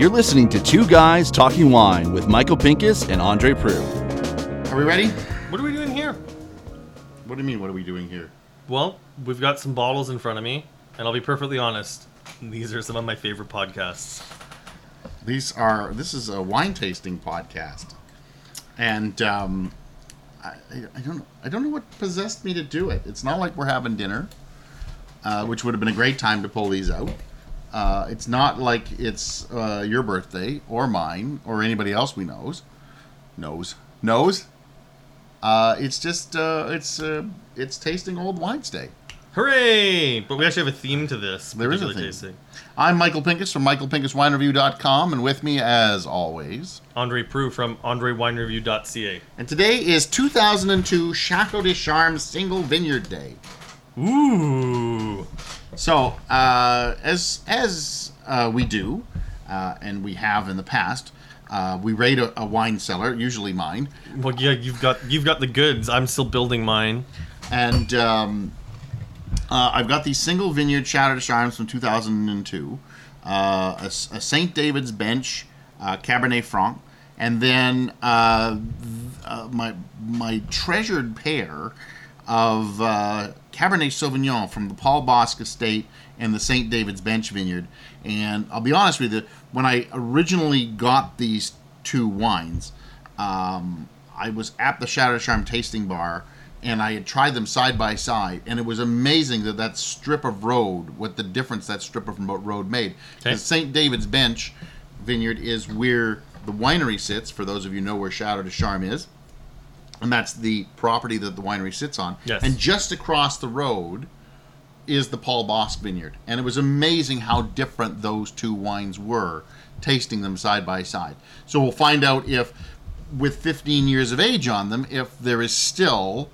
You're listening to Two Guys Talking Wine with Michael Pinkus and Andre Proulx. Are we ready? What are we doing here? What do you mean? What are we doing here? Well, we've got some bottles in front of me, and I'll be perfectly honest. These are some of my favorite podcasts. These are. This is a wine tasting podcast, and um, I, I don't. know. I don't know what possessed me to do it. It's not like we're having dinner, uh, which would have been a great time to pull these out. Uh, it's not like it's uh, your birthday or mine or anybody else we knows knows knows. Uh, it's just uh, it's uh, it's tasting old wines day. Hooray! But we actually have a theme to this. There is a theme. tasting. I'm Michael Pinkus from MichaelPinkusWineReview.com, and with me, as always, Andre Proulx from AndreWineReview.ca. and today is 2002 Chateau des Charmes Single Vineyard Day. Ooh! So, uh, as as uh, we do, uh, and we have in the past, uh, we rate a, a wine cellar, usually mine, Well, yeah, you've got you've got the goods. I'm still building mine. and um, uh, I've got these single vineyard Chateau de from 2002, uh, a, a St. David's Bench uh, Cabernet Franc, and then uh, th- uh, my my treasured pair of uh, Cabernet Sauvignon from the Paul Bosc Estate and the St. David's Bench Vineyard. And I'll be honest with you, when I originally got these two wines, um, I was at the de Charme tasting bar and I had tried them side by side, and it was amazing that that strip of road, what the difference that strip of road made. Okay. Because St. David's Bench Vineyard is where the winery sits, for those of you who know where Chateau des Charmes is. And that's the property that the winery sits on. Yes. And just across the road is the Paul Bosc Vineyard. And it was amazing how different those two wines were, tasting them side by side. So we'll find out if, with 15 years of age on them, if there is still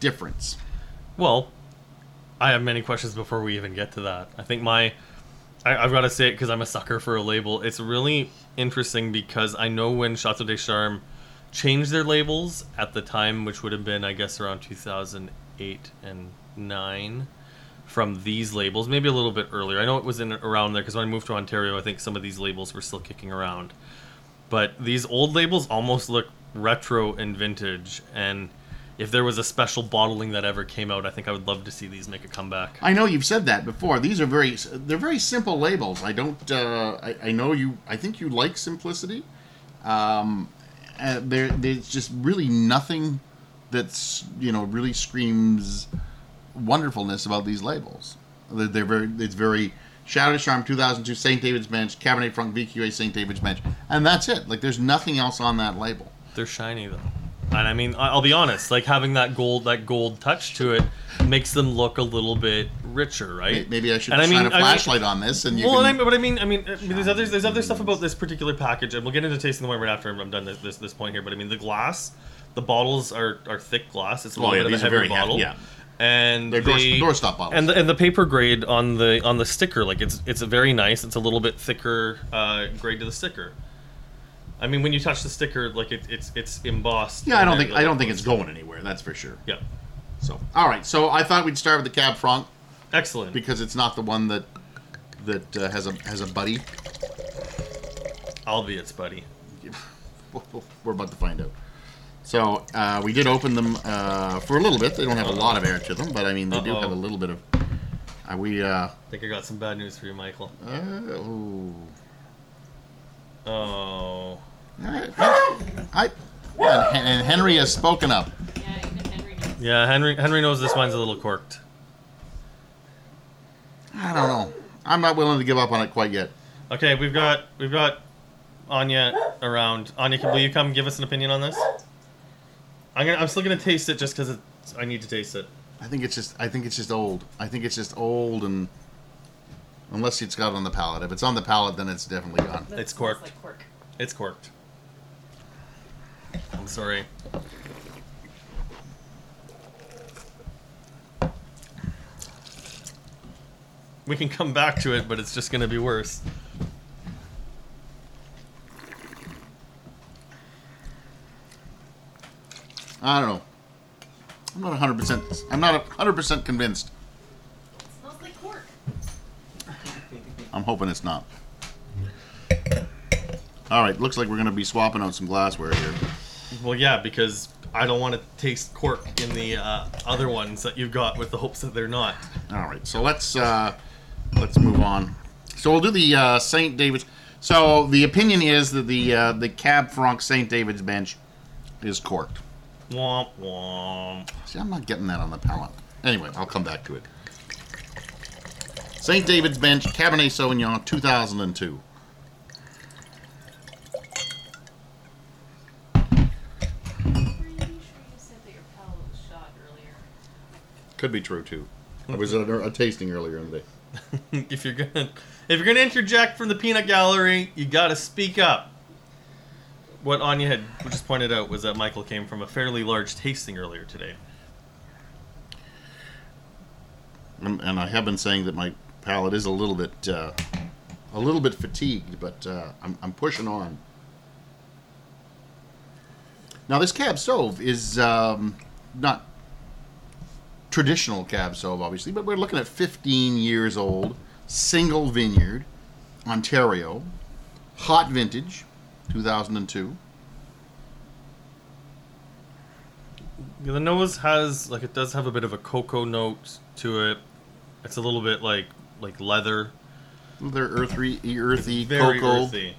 difference. Well, I have many questions before we even get to that. I think my, I, I've got to say it because I'm a sucker for a label. It's really interesting because I know when Chateau des Charmes changed their labels at the time, which would have been, I guess, around 2008 and 9 from these labels, maybe a little bit earlier. I know it was in around there because when I moved to Ontario, I think some of these labels were still kicking around. But these old labels almost look retro and vintage. And if there was a special bottling that ever came out, I think I would love to see these make a comeback. I know you've said that before. These are very they're very simple labels. I don't. Uh, I, I know you. I think you like simplicity. Um, uh, there, there's just really nothing that's you know really screams wonderfulness about these labels. They're, they're very. It's very Chateau Charm 2002 St. David's Bench Cabernet Franc VQA St. David's Bench, and that's it. Like there's nothing else on that label. They're shiny though. And I mean, I'll be honest, like having that gold, that gold touch to it, makes them look a little bit richer, right? Maybe I should And I shine mean- a I mean- flashlight on this, and you well, can. and I, but I mean, I mean, there's other there's other stuff about this particular package, and we'll get into tasting the wine right after I'm done this, this this point here. But I mean, the glass, the bottles are, are thick glass. It's a Oh, little yeah, bit of a heavy, bottle. yeah. And They're door- they- doorstop bottles. And the, and the paper grade on the on the sticker, like it's it's very nice. It's a little bit thicker uh, grade to the sticker. I mean, when you touch the sticker, like it, it's it's embossed. yeah, I don't think I don't think it's going anywhere. That's for sure. Yeah, So, all right. So I thought we'd start with the Cab Franc excellent. because it's not the one that that uh, has a has a buddy. Albeit, buddy. We're about to find out. So uh, we did open them uh, for a little bit. They don't have a lot of air to them, but I mean they do Uh-oh. have a little bit of. Are we? Uh, I think I got some bad news for you, Michael. uh, ooh. Oh. I, I, and, and Henry has spoken up. Yeah, even Henry knows. Yeah, Henry Henry knows this wine's a little corked. I don't know. I'm not willing to give up on it quite yet. Okay, we've got we've got Anya around. Anya, can, will you come give us an opinion on this? I'm gonna I'm still gonna taste it just because I need to taste it. I think it's just I think it's just old. I think it's just old and unless it's got it on the palate. If it's on the palate, then it's definitely gone. That It's smells corked. Like cork. It's corked. I'm sorry. We can come back to it, but it's just gonna be worse. I don't know. I'm not 100. percent I'm not 100 percent convinced. smells like cork. I'm hoping it's not. All right, looks like we're going to be swapping out some glassware here. Well, yeah, because I don't want to taste cork in the uh, other ones that you've got with the hopes that they're not. All right, so let's uh, let's move on. So we'll do the uh, St. David's. So the opinion is that the uh, the Cab Franc St. David's bench is corked. Womp womp. See, I'm not getting that on the palate. Anyway, I'll come back to it. St. David's Bench Cabernet Sauvignon 2002. Sure you said that your palate was shot earlier. Could be true too. I was at a, a tasting earlier in the day. if you're gonna if you're gonna interject from the peanut gallery, you gotta speak up. What Anya had just pointed out was that Michael came from a fairly large tasting earlier today. And, and I have been saying that my palate is a little bit uh, a little bit fatigued, but uh, I'm, I'm pushing on. Now this cab stove is um, not traditional Cab Sauv, obviously, but we're looking at 15 years old, single vineyard, Ontario, hot vintage, 2002. The nose has like it does have a bit of a cocoa note to it. It's a little bit like like leather, They're earthy, earthy, very cocoa. earthy.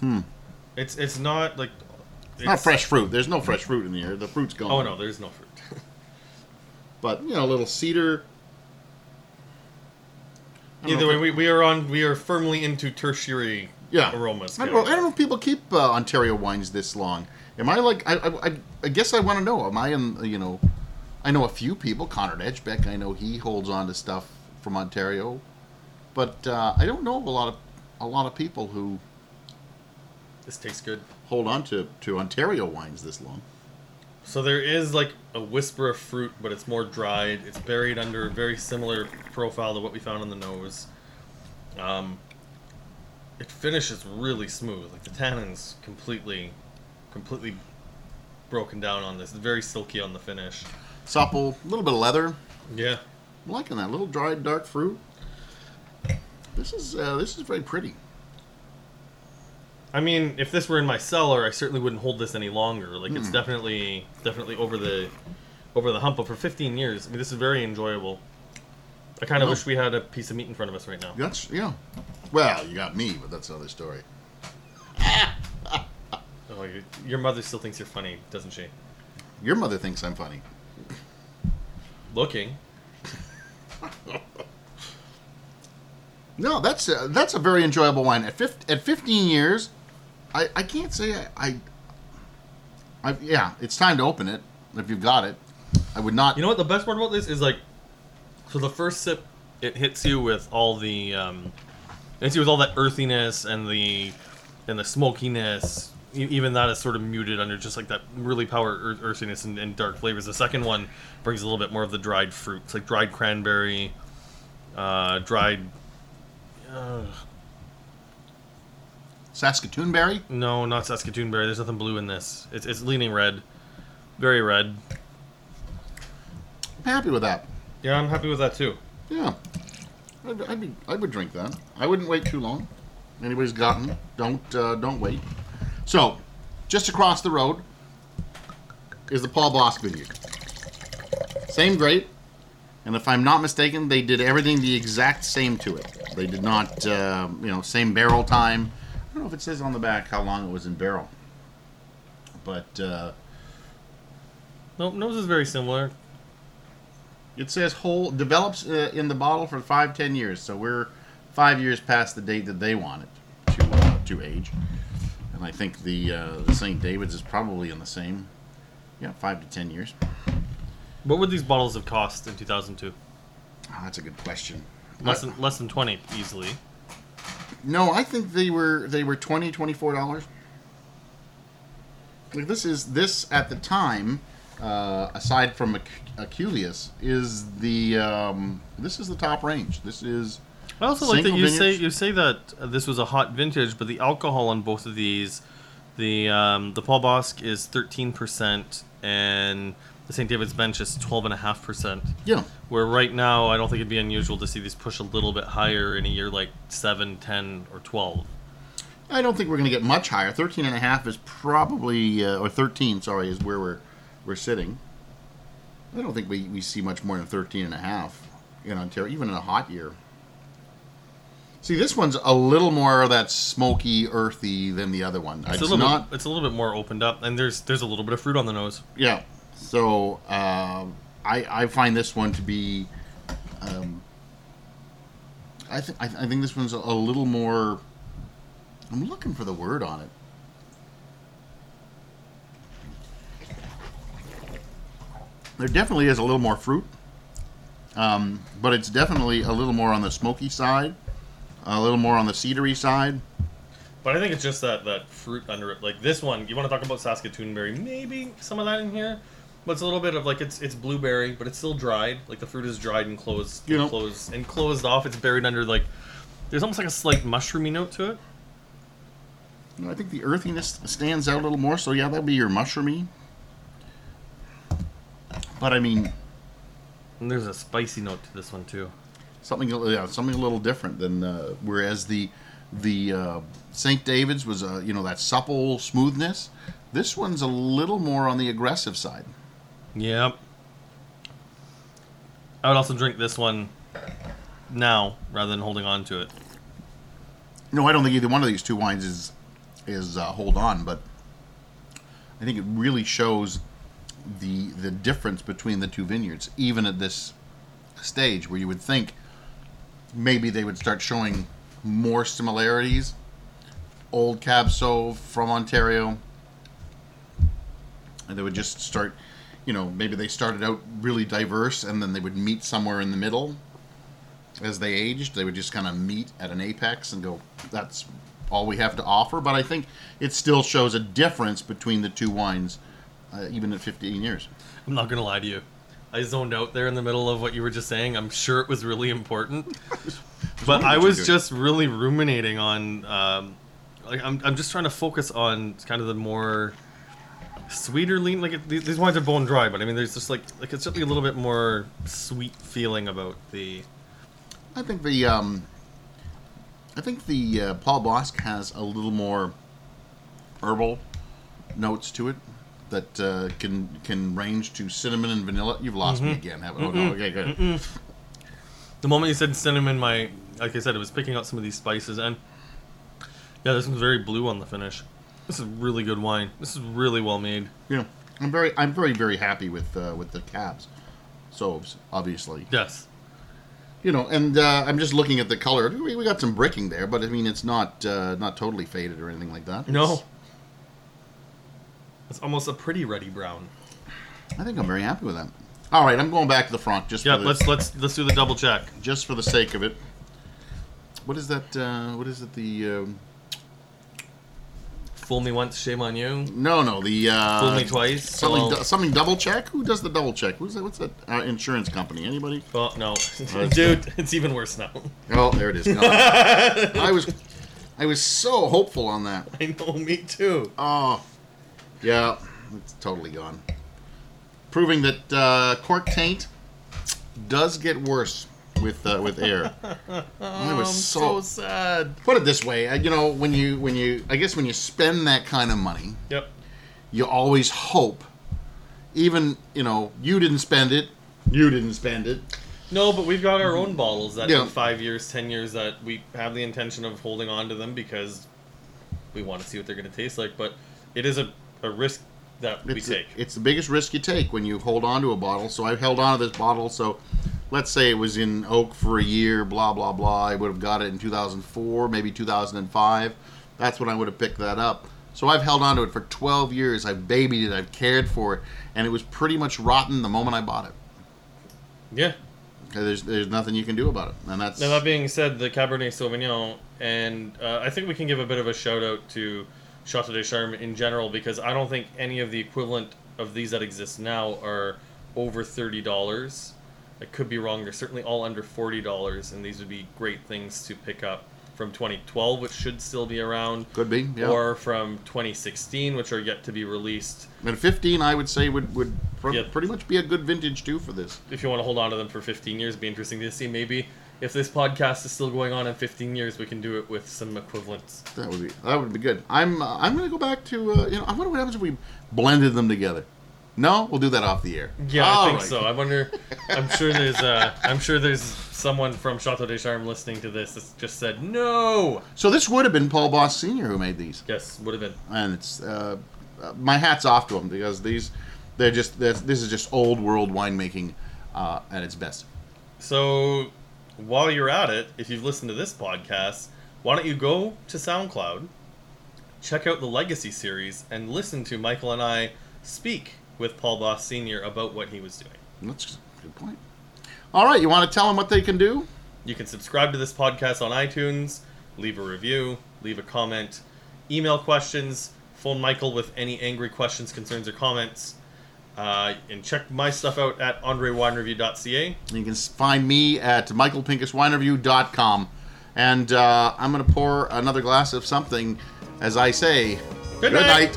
Hmm. It's it's not like not fresh fruit. There's no fresh fruit in here. The fruit's gone. Oh no, there's no fruit. But you know, a little cedar. Either way, we, we are on we are firmly into tertiary Yeah. aromas. I don't, know, I don't know if people keep uh, Ontario wines this long. Am I like? I, I, I- I guess I want to know. Am I in? You know, I know a few people. Conrad Edgebeck. I know he holds on to stuff from Ontario, but uh, I don't know a lot of a lot of people who This tastes good. hold on to to Ontario wines this long. So there is like a whisper of fruit, but it's more dried. It's buried under a very similar profile to what we found on the nose. Um, it finishes really smooth. Like the tannins completely, completely broken down on this. It's very silky on the finish. Supple, a little bit of leather. Yeah. I'm liking that little dried dark fruit. This is uh, this is very pretty. I mean, if this were in my cellar, I certainly wouldn't hold this any longer. Like it's Hmm. definitely, definitely over the, over the hump. But for 15 years, I mean, this is very enjoyable. I kind of Well- wish we had a piece of meat in front of us right now. That's yeah. Well, you got me, but that's another story. Oh, your, your mother still thinks you're funny, doesn't she? Your mother thinks I'm funny. Looking. No, that's a, that's a very enjoyable wine. At, 15, at 15 years, I, I can't say I, I, I. Yeah, it's time to open it if you've got it. I would not. You know what? The best part about this is like, so the first sip, it hits you with all the, um, it hits you with all that earthiness and the, and the smokiness. Even that is sort of muted under just like that really power earth- earthiness and, and dark flavors. The second one brings a little bit more of the dried fruits, like dried cranberry, uh, dried. Uh, Saskatoon berry. no, not Saskatoon berry. There's nothing blue in this. It's, it's leaning red, very red. I'm happy with that. Yeah, I'm happy with that too. Yeah, I'd, I'd be, I would drink that. I wouldn't wait too long. Anybody's gotten, don't uh, don't wait. So, just across the road is the Paul Bosc Vineyard. Same grape, and if I'm not mistaken, they did everything the exact same to it. They did not, uh, you know, same barrel time. I don't know if it says on the back how long it was in barrel, but uh, Nope, nose is very similar. It says whole develops uh, in the bottle for five ten years. So we're five years past the date that they want it to uh, to age, and I think the uh, the St. David's is probably in the same. Yeah, five to ten years. What would these bottles have cost in 2002? Ah, that's a good question. Less I- than less than 20 easily. No, I think they were they were 20 24 dollars. Like this is this at the time, uh, aside from Ac- Aculeus, is the um, this is the top range. This is I also like that you say you say that uh, this was a hot vintage, but the alcohol on both of these, the um, the Paul Bosc is 13 percent, and the St. David's bench is 12.5%. Yeah. Where right now, I don't think it'd be unusual to see these push a little bit higher in a year like 7, 10, or 12. I don't think we're going to get much higher. 13 and a half is probably, uh, or 13, sorry, is where we're we're sitting. I don't think we, we see much more than 13 and a half in Ontario, even in a hot year. See, this one's a little more that smoky, earthy than the other one. It's, It's, a little not, bit, it's a little bit more opened up, and there's there's a little bit of fruit on the nose. yeah. So uh, I I find this one to be, um, I think I, I think this one's a, a little more. I'm looking for the word on it. There definitely is a little more fruit, um, but it's definitely a little more on the smoky side, a little more on the cedary side. But I think it's just that that fruit under it. Like this one, you want to talk about Saskatoon berry? Maybe some of that in here, but it's a little bit of like it's it's blueberry, but it's still dried. Like the fruit is dried and closed, You know- closed and closed off. It's buried under like there's almost like a slight mushroomy note to it. You know, I think the earthiness stands out a little more. So yeah, that'd be your mushroomy. But I mean, And there's a spicy note to this one too. something yeah, something a little different than uh, whereas the the uh, St. David's was uh, you know that supple smoothness. This one's a little more on the aggressive side. Yep. I would also drink this one now rather than holding on to it. No, I don't think either one of these two wines is is uh, hold on, but I think it really shows the the difference between the two vineyards, even at this stage, where you would think maybe they would start showing more similarities. Old Cab Sauv from Ontario, and they would just start, you know, maybe they started out really diverse, and then they would meet somewhere in the middle as they aged. They would just kind of meet at an apex and go, that's all we have to offer. But I think it still shows a difference between the two wines, uh, even at 15 years. I'm not gonna lie to you. I zoned out there in the middle of what you were just saying. I'm sure it was really important, but I was just really ruminating on. Um, like I'm, I'm just trying to focus on kind of the more sweeter lean. Like it, these, these wines are bone dry, but I mean, there's just like like it's certainly a little bit more sweet feeling about the. I think the um, I think the uh, Paul Bosc has a little more herbal notes to it that uh, can can range to cinnamon and vanilla. You've lost me again, haven't? Oh, no, okay, good. The moment you said cinnamon, my like I said, it was picking out some of these spices, and yeah, this one's very blue on the finish. This is really good wine. This is really well made. Yeah, I'm very I'm very very happy with uh, with the cabs, Sauves, obviously. Yes. You know, and uh, I'm just looking at the color. We, we got some bricking there, but I mean, it's not uh, not totally faded or anything like that. No. It's- It's almost a pretty ruddy brown. I think I'm very happy with that. All right, I'm going back to the front just Yeah, for the, let's let's let's do the double check. just for the sake of it. What is that? Uh, what is it? The um, Fool me once, shame on you. no, no, the uh, Fool me twice. Something, something double check. Who does the double check? Who's that? What's that? Uh, insurance company? Anybody? well, no, dude, it's even worse now. Oh, there it is. gone. I was, I was so hopeful on that. I know, me too. Oh, yeah, it's totally gone. Proving that uh, cork taint does get worse with uh, with air. I was so, sad. put it this way, uh, you know, when you when you I guess when you spend that kind of money, Yep. you always hope. Even you know you didn't spend it, you didn't spend it. No, but we've got our own bottles that Yeah. in five years, ten years that we have the intention of holding on to them because we want to see what they're going to taste like. But it is a, a risk that we It's take. The, it's the biggest risk you take when you hold on to a bottle. So I've held on to this bottle. So let's say it was in oak for a year, blah blah blah. I would have got it in 2004, maybe 2005. That's when I would have picked that up. So I've held on to it for 12 years. I've babied it. I've cared for it, and it was pretty much rotten the moment I bought it. yeah. There's there's nothing you can do about it, and that's Now that being said, the Cabernet Sauvignon, and uh, I think we can give a bit of a shout out to Chateau des Charmes in general because I don't think any of the equivalent of these that exist now are over thirty dollars. I could be wrong. They're certainly all under forty dollars, and these would be great things to pick up from 2012, which should still be around, Could be, yeah. or from 2016, which are yet to be released. And 15, I would say, would would pr- Yeah. pretty much be a good vintage too for this. If you want to hold on to them for 15 years, it'd be interesting to see. Maybe if this podcast is still going on in 15 years, we can do it with some equivalents. That would be that would be good. I'm uh, I'm gonna go back to uh, you know I wonder what happens if we blended them together. No, we'll do that off the air. Yeah, I think right. so. I wonder. I'm sure there's. Uh, I'm sure there's someone from Chateau des Charmes listening to this that's just said no. So this would have been Paul Bosc Senior who made these, Yes, would have been. and it's uh, uh, my hats off to him because these they're just they're, this is just old world winemaking uh, at its best. So, while you're at it, if you've listened to this podcast, why don't you go to SoundCloud, check out the Legacy series, and listen to Michael and I speak with Paul Bosc Sr. about what he was doing. That's a good point. All right, you want to tell them what they can do? You can subscribe to this podcast on iTunes, leave a review, leave a comment, email questions, phone Michael with any angry questions, concerns, or comments. Uh, and check my stuff out at andrewinereview.ca. You can find me at michaelpinkuswinereview.com. And uh, I'm going to pour another glass of something as I say, Good night.